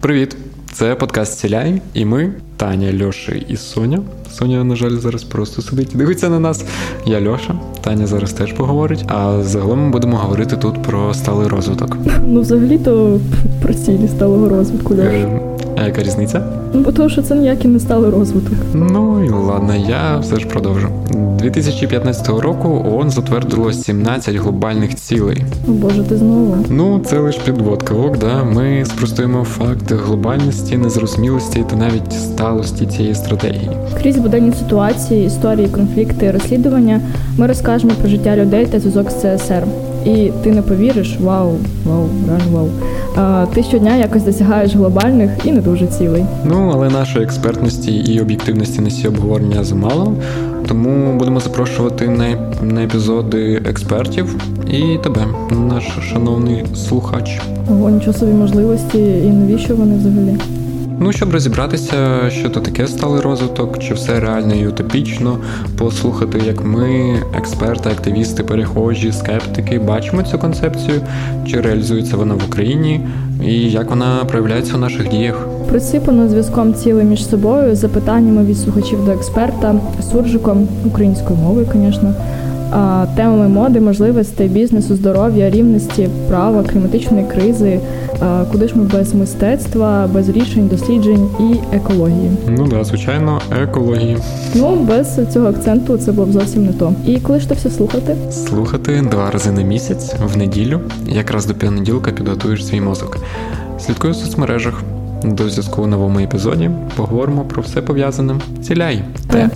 Привіт! Це подкаст Сіляй, і ми, Таня, Льоша і Соня. Соня, на жаль, зараз просто сидить і дивиться на нас. Я Льоша, Таня зараз теж поговорить. А загалом ми будемо говорити тут про сталий розвиток. Ну, взагалі-то про цілі сталого розвитку. Льош. А яка різниця? Ну, бо того, що це ніякий не сталий розвиток. Ну і ладно, я все ж продовжу. 2015 року ООН затвердило 17 глобальних цілей. О Боже, ти знову. Ну, це лише підводка, ок, да. Ми спростуємо факт глобальності, незрозумілості та навіть сталості цієї стратегії. Крізь буденні ситуації, історії, конфлікти, розслідування ми розкажемо про життя людей та зв'язок з ЦСР. І ти не повіриш, вау, вау, вау. Ти щодня якось досягаєш глобальних і не дуже цілей. Ну, але нашої експертності і об'єктивності на ці обговорення замало, тому будемо запрошувати на, на епізоди експертів і тебе, наш шановний слухач. Ого, нічого собі можливості, і навіщо вони взагалі? Ну, щоб розібратися, що то таке сталий розвиток, чи все реально і утопічно, послухати, як ми, експерти, активісти, перехожі, скептики, бачимо цю концепцію, чи реалізується вона в Україні, і як вона проявляється у наших діях. Присипано зв'язком цілей між собою, запитаннями від слухачів до експерта, суржиком, українською мовою, звісно, темами моди, можливостей, бізнесу, здоров'я, рівності, права, кліматичної кризи. Куди ж ми без мистецтва, без рішень, досліджень і екології? Ну да, звичайно, екології. Ну без цього акценту це було б зовсім не то. І коли ж то все слухати? Слухати два рази на місяць в неділю, якраз до понеділка підготуєш свій мозок. Слідкуй у соцмережах. До зв'язку у новому епізоді поговоримо про все пов'язане. Ціляй! Те!